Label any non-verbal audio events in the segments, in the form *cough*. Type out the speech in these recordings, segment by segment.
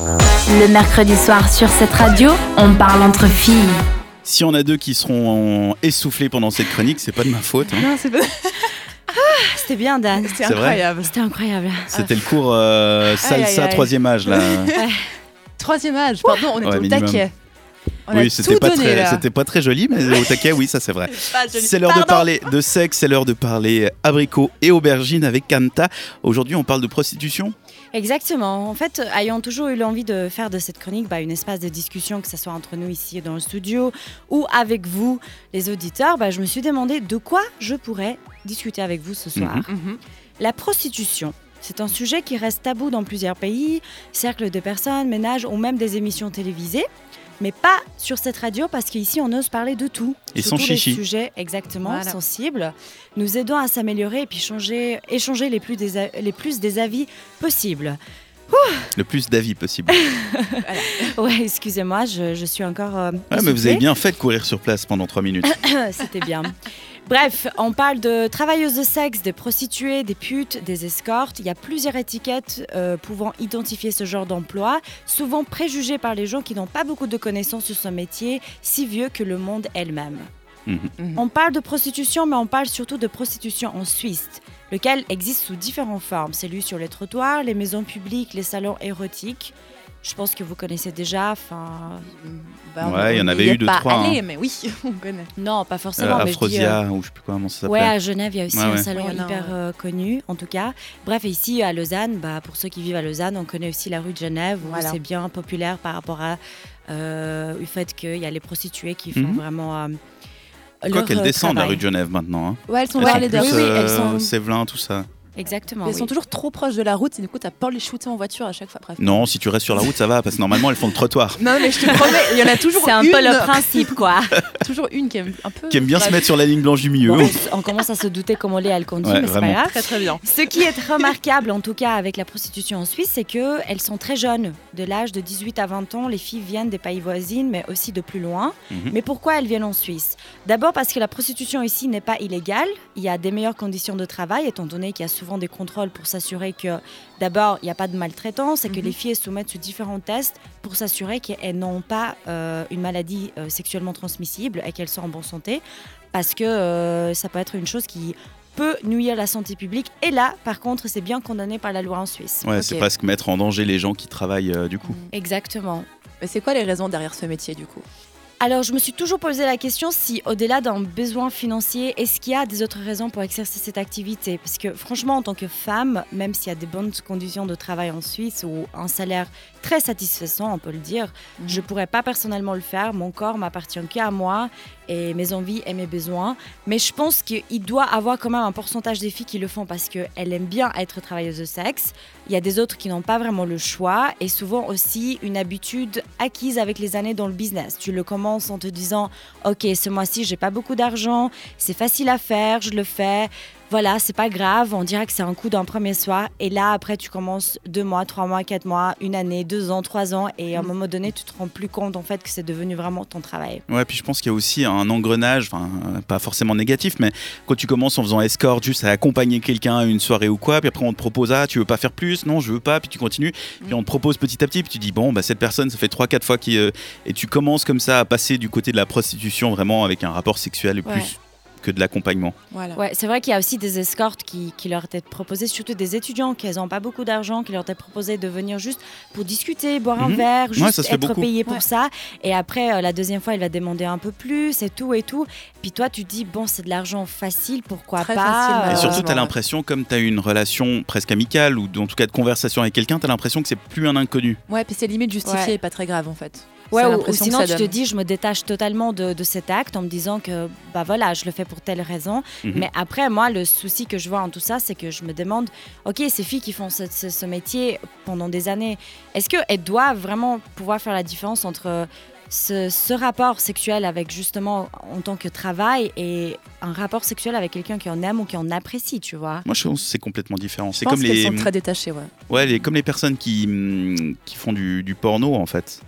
Le mercredi soir sur cette radio, on parle entre filles. Si on a deux qui seront essoufflés pendant cette chronique, c'est pas de ma faute. hein. Non, c'est pas- C'était bien, Dan. C'était incroyable. C'était incroyable. C'était le cours euh, salsa troisième âge là. Troisième âge, pardon, on est Ouais, au minimum. taquet. On oui, c'était pas donné, très, pas très joli, mais au taquet, oui, ça c'est vrai. *laughs* C'est l'heure de parler de sexe, c'est l'heure de parler abricot et aubergine avec Kanta. Aujourd'hui, on parle de prostitution. Exactement. En fait, ayant toujours eu l'envie de faire de cette chronique bah, une espace de discussion, que ce soit entre nous ici dans le studio ou avec vous, les auditeurs, bah, je me suis demandé de quoi je pourrais discuter avec vous ce soir. Mhm. La prostitution. C'est un sujet qui reste tabou dans plusieurs pays, cercles de personnes, ménages ou même des émissions télévisées, mais pas sur cette radio parce qu'ici on ose parler de tout. Et Sur sans tous chichi. les sujets exactement Voilà. sensibles, nous aidons à s'améliorer et puis changer, échanger les plus des, les plus des avis possibles. Le plus d'avis possible. *laughs* Ouais, excusez-moi, je, je suis encore. euh, Ouais, mais vous avez bien fait de courir sur place pendant trois minutes. *coughs* C'était bien. Bref, on parle de travailleuses de sexe, des prostituées, des putes, des escortes. Il y a plusieurs étiquettes euh, pouvant identifier ce genre d'emploi, souvent préjugées par les gens qui n'ont pas beaucoup de connaissances sur ce métier, si vieux que le monde elle-même. Mhm. Mhm. On parle de prostitution, mais on parle surtout de prostitution en Suisse, lequel existe sous différentes formes. C'est lu sur les trottoirs, les maisons publiques, les salons érotiques. Je pense que vous connaissez déjà. Enfin, Bah, Ouais, il y en on avait eu deux, pas trois, hein. mais oui, *laughs* on connaît. non, pas Euh, forcément. mais je dis, euh, ou je sais plus comment ça Ouais, s'appelle. à Genève, il y a aussi Ouais, un ouais. salon Oui, hyper euh, connu, en tout cas. Bref, et ici à Lausanne, bah, pour ceux qui vivent à Lausanne, on connaît aussi la rue de Genève, où Voilà. c'est bien populaire par rapport à, euh, au fait qu'il y a les prostituées qui font Mhm. vraiment. euh, Quoi qu'elles euh, descendent la rue de Genève maintenant. Hein. Ouais, elles sont Elles vers sont les plus, deux. Oui, oui, elles euh, sont- Sévelin, tout ça. Exactement. Elles oui. sont toujours trop proches de la route et du coup, t'as peur de les shooter en voiture à chaque fois. Bref. Non, si tu restes sur la route, ça va, parce que normalement, elles font le trottoir. Non, mais je te promets, il y en a toujours C'est un une. peu le principe, quoi. *laughs* Toujours une qui aime un peu. Qui aime bien se mettre sur la ligne blanche du milieu. Bon, on, commence à se douter comment les elle conduit, Ouais, mais c'est pas grave. Très très bien. Ce qui est remarquable, en tout cas avec la prostitution en Suisse, c'est qu'elles sont très jeunes. De l'âge de 18 à 20 ans, les filles viennent des pays voisins, mais aussi de plus loin. Mhm. Mais pourquoi elles viennent en Suisse? D'abord parce que la prostitution ici n'est pas illégale. Il y a des meilleures conditions de travail, étant donné qu'il y a souvent des contrôles pour s'assurer que, d'abord, il n'y a pas de maltraitance et que Mhm. les filles se soumettent sous différents tests pour s'assurer qu'elles n'ont pas euh, une maladie euh, sexuellement transmissible et qu'elles sont en bonne santé. Parce que euh, ça peut être une chose qui peut nuire à la santé publique. Et là, par contre, c'est bien condamné par la loi en Suisse. Ouais, c'est pas ce que mettre en danger les gens qui travaillent euh, du coup. Exactement. Mais c'est quoi les raisons derrière ce métier du coup? Alors, je me suis toujours posé la question si, au-delà d'un besoin financier, est-ce qu'il y a des autres raisons pour exercer cette activité? Parce que, franchement, en tant que femme, même s'il y a des bonnes conditions de travail en Suisse ou un salaire très satisfaisant, on peut le dire, Mhm. je pourrais pas personnellement le faire. Mon corps m'appartient qu'à moi et mes envies et mes besoins. Mais je pense qu'il doit avoir quand même un pourcentage des filles qui le font parce qu'elles aiment bien être travailleuses de sexe. Il y a des autres qui n'ont pas vraiment le choix et souvent aussi une habitude acquise avec les années dans le business. Tu le commences en te disant Ok, ce mois-ci, j'ai pas beaucoup d'argent, c'est facile à faire, je le fais. Voilà, c'est pas grave, on dirait que c'est un coup d'un premier soir. Et là, après, tu commences deux mois, trois mois, quatre mois, une année, deux ans, trois ans. Et à un moment donné, tu te rends plus compte en fait que c'est devenu vraiment ton travail. Ouais, puis je pense qu'il y a aussi un engrenage, enfin, euh, pas forcément négatif, mais quand tu commences en faisant escort, juste à accompagner quelqu'un à une soirée ou quoi, puis après on te propose, ah, tu veux pas faire plus? Non, je veux pas, puis tu continues, puis on te propose petit à petit, puis tu dis, bon, bah, cette personne, ça fait 3-4 fois qu'il. euh, et tu commences comme ça à passer du côté de la prostitution vraiment avec un rapport sexuel Ouais. plus que de l'accompagnement. Voilà. Ouais, c'est vrai qu'il y a aussi des escortes qui, qui leur étaient proposées, surtout des étudiants qui n'ont pas beaucoup d'argent, qui leur étaient proposé de venir juste pour discuter, boire un Mhm. verre, juste être payé pour Ouais. ça. Et après, euh, la deuxième fois, il va demander un peu plus et tout et tout. Puis toi, tu dis, bon, c'est de l'argent facile, pourquoi Très pas facile, euh, Et surtout, tu as l'impression, comme tu as une relation presque amicale ou en tout cas de conversation avec quelqu'un, tu as l'impression que c'est plus un inconnu. Ouais, puis c'est limite justifié Ouais. et pas très grave en fait. Ouais, ou, ou l'impression que sinon tu te dis, je me détache totalement de, de cet acte en me disant que, bah voilà, je le fais pour telle raison. Mhm. Mais après, moi, le souci que je vois en tout ça, c'est que je me demande, ok, ces filles qui font ce, ce- ce métier pendant des années, est-ce qu'elles doivent vraiment pouvoir faire la différence entre ce, ce rapport sexuel avec justement en tant que travail et un rapport sexuel avec quelqu'un qui en aime ou qui en apprécie, tu vois? Moi, je pense que c'est complètement différent. C'est comme les, sont très détachées, ouais. ouais, les, comme les personnes qui, hum, qui font du, du porno, en fait.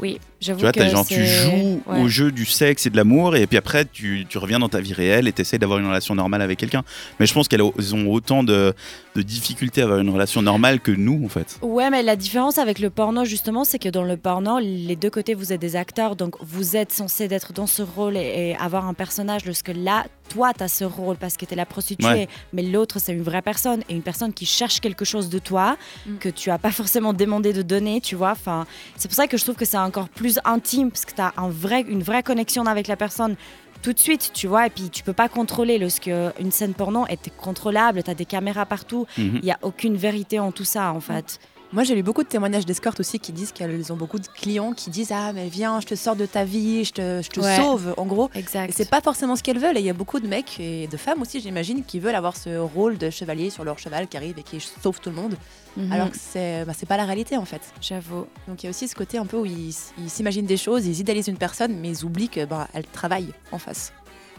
Oui, j'avoue Tu vois, que t'as genre, tu joues ouais. au jeu du sexe et de l'amour, et puis après, tu, tu reviens dans ta vie réelle et t'essayes d'avoir une relation normale avec quelqu'un. Mais je pense qu'elles ont autant de, de difficultés à avoir une relation normale que nous, en fait. Ouais, mais la différence avec le porno, justement, c'est que dans le porno, les deux côtés, vous êtes des acteurs, donc vous êtes censé d'être dans ce rôle et, et avoir un personnage, lorsque là, toi, tu as ce rôle parce que tu es la prostituée, Ouais. mais l'autre, c'est une vraie personne, et une personne qui cherche quelque chose de toi, Mm. que tu as pas forcément demandé de donner, tu vois. Enfin, c'est pour ça que je trouve que c'est encore plus intime, parce que tu as un vrai, une vraie connexion avec la personne tout de suite, tu vois, et puis tu peux pas contrôler lorsque une scène porno est contrôlable, tu as des caméras partout, Mhm. il y a aucune vérité en tout ça, en fait. Moi, j'ai lu beaucoup de témoignages d'escortes aussi qui disent qu'elles ont beaucoup de clients qui disent Ah, mais viens, je te sors de ta vie, je te, je te Ouais. sauve, en gros. Exact. Et c'est pas forcément ce qu'elles veulent. Et il y a beaucoup de mecs et de femmes aussi, j'imagine, qui veulent avoir ce rôle de chevalier sur leur cheval qui arrive et qui sauve tout le monde. Mhm. Alors que c'est bah, c'est pas la réalité en fait. J'avoue. Donc il y a aussi ce côté un peu où ils ils s'imaginent des choses, ils idéalisent une personne, mais ils oublient que bah, elle travaille en face.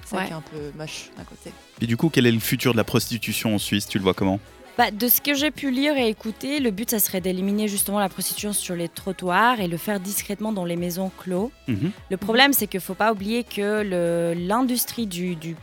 C'est ça Ouais. qui est un peu moche d'un côté. Et du coup, quel est le futur de la prostitution en Suisse? Tu le vois comment? Bah, de ce que j'ai pu lire et écouter, le but, ça serait d'éliminer justement la prostitution sur les trottoirs et le faire discrètement dans les maisons clos. Mhm. Le problème, c'est qu'il ne faut pas oublier que l'industrie du, du-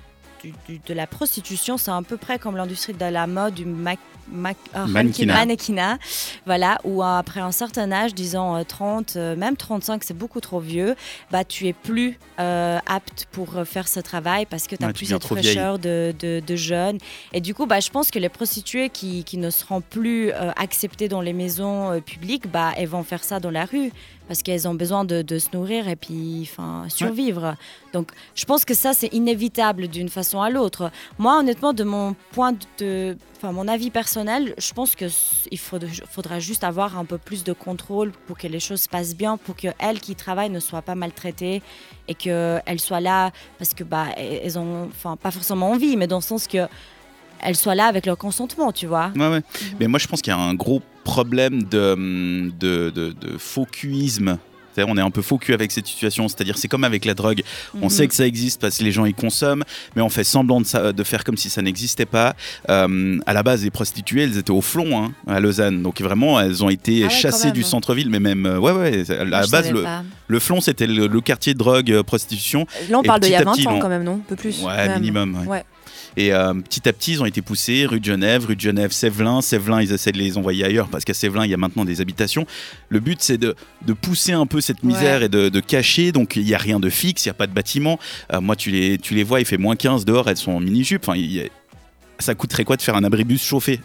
de la prostitution, c'est à peu près comme l'industrie de la mode, du ah, Mannequinat. mannequinat. Voilà, où euh, après un certain âge, disons euh, 30, euh, même 35, c'est beaucoup trop vieux, bah, tu es plus euh, apte pour euh, faire ce travail parce que tu n'as Ouais, tu plus cette fraîcheur de, de, de jeunes. Et du coup, bah, je pense que les prostituées qui, qui ne seront plus euh, acceptées dans les maisons euh, publiques, bah, elles vont faire ça dans la rue parce qu'elles ont besoin de, de se nourrir et puis survivre. Donc, je pense que ça, c'est inévitable d'une façon à l'autre. Moi, honnêtement, de mon point de, enfin, mon avis personnel, je pense que s- il faudra, juste avoir un peu plus de contrôle pour que les choses se passent bien, pour que elles qui travaillent ne soient pas maltraitées et qu'elles soient là parce que bah elles ont, enfin, pas forcément envie, mais dans le sens que elles soient là avec leur consentement, tu vois. Ouais, ouais. Mais moi, je pense qu'il y a un gros problème de, hum, de, de, de faux cuisme. On est un peu faux cul avec cette situation, c'est-à-dire c'est comme avec la drogue. On Mhm. sait que ça existe parce que les gens y consomment, mais on fait semblant de, ça- de faire comme si ça n'existait pas. Euh, à la base, les prostituées, elles étaient au flon hein, à Lausanne, donc vraiment, elles ont été Ah ouais, chassées du centre-ville, mais même, euh, ouais, ouais. À la base, le, le flon, c'était le, le quartier de drogue, euh, prostitution. Là, on Et parle d'il y a petit à 20 petit, ans on- quand même, non? Un peu plus Ouais, minimum. ouais. Ouais. Et euh, petit à petit, ils ont été poussés rue de Genève, rue de Genève, Sévelin. Sévelin, ils essaient de les envoyer ailleurs parce qu'à Sévelin, il y a maintenant des habitations. Le but, c'est de, de pousser un peu cette misère Ouais. et de, de cacher. Donc, il n'y a rien de fixe, il n'y a pas de bâtiment. Euh, moi, tu les, tu les vois, il fait moins 15 dehors, elles sont en mini-jupe. Enfin, il y a- ça coûterait quoi de faire un abribus chauffé?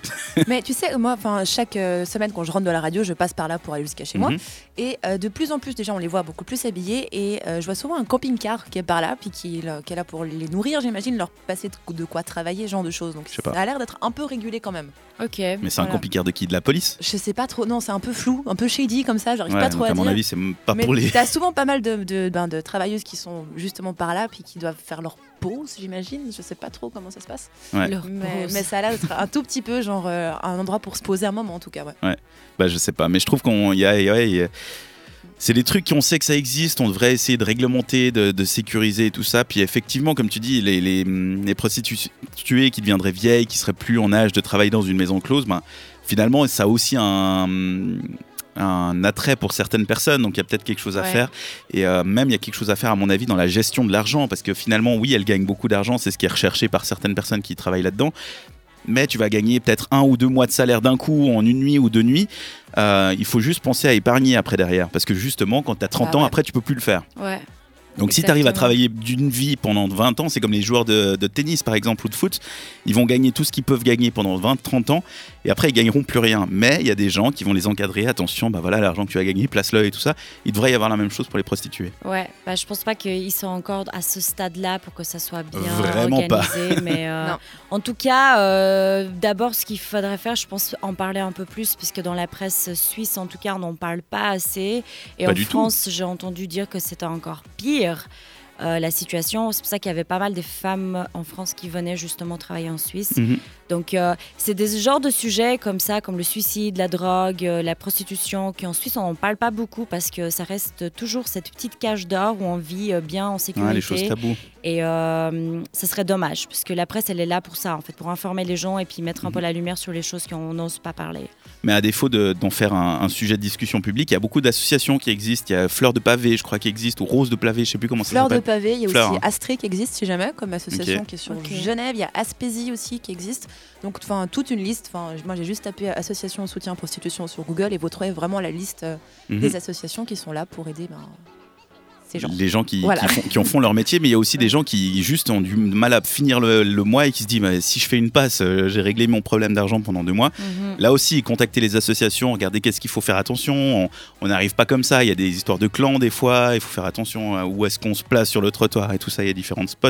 Mais tu sais, moi, enfin, chaque euh, semaine quand je rentre de la radio, je passe par là pour aller jusqu'à chez moi. Mhm. Et euh, de plus en plus, déjà, on les voit beaucoup plus habillés. Et euh, je vois souvent un camping-car qui est par là, puis qui, est là- qui est là pour les nourrir, j'imagine, leur passer de, de quoi travailler, ce genre de choses. Donc ça a l'air d'être un peu régulé quand même. Ok. Mais c'est un camping-car de qui? De la police? Je sais pas trop, non, c'est un peu flou, un peu shady comme ça, j'arrive Ouais, pas trop à, à mon dire. avis, c'est pas Mais pour les. t'as souvent pas mal de, de, ben, de travailleuses qui sont justement par là, puis qui doivent faire leur pause, j'imagine. Je sais pas trop comment ça se passe. Ouais. Leur Mais, pause. mais ça a l'air d'être un tout petit peu, genre, euh, un endroit pour se poser un moment en tout cas. Ouais. Bah, je sais pas, mais je trouve qu'on y a, y a- c'est des trucs qu'on sait que ça existe, on devrait essayer de réglementer, de, de sécuriser et tout ça. Puis effectivement, comme tu dis, les, les, les prostituées qui deviendraient vieilles, qui seraient plus en âge de travailler dans une maison close, ben, finalement, ça a aussi un, un attrait pour certaines personnes. Donc il y a peut-être quelque chose à Ouais. faire. Et euh, même, il y a quelque chose à faire, à mon avis, dans la gestion de l'argent. Parce que finalement, oui, elles gagnent beaucoup d'argent, c'est ce qui est recherché par certaines personnes qui travaillent là-dedans mais tu vas gagner peut-être un ou deux mois de salaire d'un coup en une nuit ou deux nuits. Euh, il faut juste penser à épargner après derrière. Parce que justement, quand tu as 30 Bah ans, après, tu peux plus le faire. Ouais. Donc si tu arrives à travailler d'une vie pendant 20 ans, c'est comme les joueurs de, de tennis par exemple ou de foot, ils vont gagner tout ce qu'ils peuvent gagner pendant 20-30 ans et après ils gagneront plus rien. Mais il y a des gens qui vont les encadrer, attention, bah voilà l'argent que tu as gagné, place-le et tout ça. Il devrait y avoir la même chose pour les prostituées. Ouais, bah, je pense pas qu'ils sont encore à ce stade-là pour que ça soit bien Vraiment pas. organisé. *laughs* mais euh, en tout cas, euh, d'abord, ce qu'il faudrait faire, je pense en parler un peu plus, puisque dans la presse suisse, en tout cas, on n'en parle pas assez. Et Pas en. France, j'ai entendu dire que c'était encore pire. Euh, la situation, c'est pour ça qu'il y avait pas mal de femmes en France qui venaient justement travailler en Suisse. Mhm. Donc, euh, c'est des genres de sujets comme ça, comme le suicide, la drogue, euh, la prostitution, qu'en Suisse, on n'en parle pas beaucoup parce que ça reste toujours cette petite cage d'or où on vit bien en sécurité. Ouais, les choses taboues. Et ça serait dommage, parce que la presse, elle est là pour ça, en fait, pour informer les gens et puis mettre un peu Mhm. la lumière sur les choses qu'on n'ose pas parler. Mais à défaut de- d'en faire un, un sujet de discussion publique, il y a beaucoup d'associations qui existent. Il y a Fleur de Pavé, je crois, qui existe, ou Rose de Pavé, je sais plus comment ça de s'appelle. Pavé, il y a Fleur, aussi hein. Astrid qui existe, si jamais, comme association Ok. qui est sur. Genève. Il y a Aspésie aussi qui existe. Donc, enfin, toute une liste. Enfin, moi, j'ai juste tapé association soutien prostitution sur Google et vous trouvez vraiment la liste euh, Mhm. des associations qui sont là pour aider ben, ces gens. Les gens qui, Voilà. qui, font, qui en font leur métier, mais il y a aussi des gens qui juste ont du mal à finir le, le mois et qui se disent bah, si je fais une passe, euh, j'ai réglé mon problème d'argent pendant deux mois. Là aussi, contacter les associations, regarder qu'est-ce qu'il faut faire attention. On- n'arrive pas comme ça. Il y a des histoires de clans des fois. Il faut faire attention à où est-ce qu'on se place sur le trottoir et tout ça. Il y a différents spots.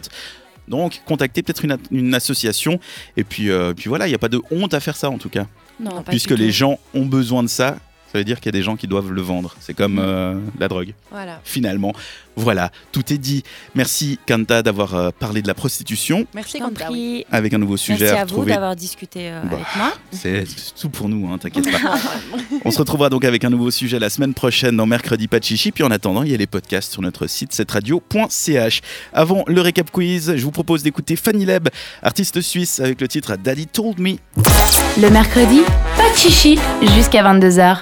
Donc, contacter peut-être une, association. Et puis, euh, puis voilà, il n'y a pas de honte à faire ça en tout cas. Non, Puisque les gens ont besoin de ça, ça veut dire qu'il y a des gens qui doivent le vendre. C'est comme euh, la drogue Voilà. finalement. Voilà, tout est dit. Merci Kanta d'avoir euh, parlé de la prostitution Merci, Kanta, oui. avec un nouveau sujet Merci à à vous d'avoir discuté euh, Bah. avec moi. C'est c'est tout pour nous, hein, t'inquiète pas. *laughs* On se retrouvera donc avec un nouveau sujet la semaine prochaine dans Mercredi Pas de Chichi. Puis en attendant, il y a les podcasts sur notre site cetteradio.ch. Avant le récap quiz, je vous propose d'écouter Fanny Leb, artiste suisse, avec le titre Daddy Told Me. Le mercredi, pas de chichi jusqu'à 22h.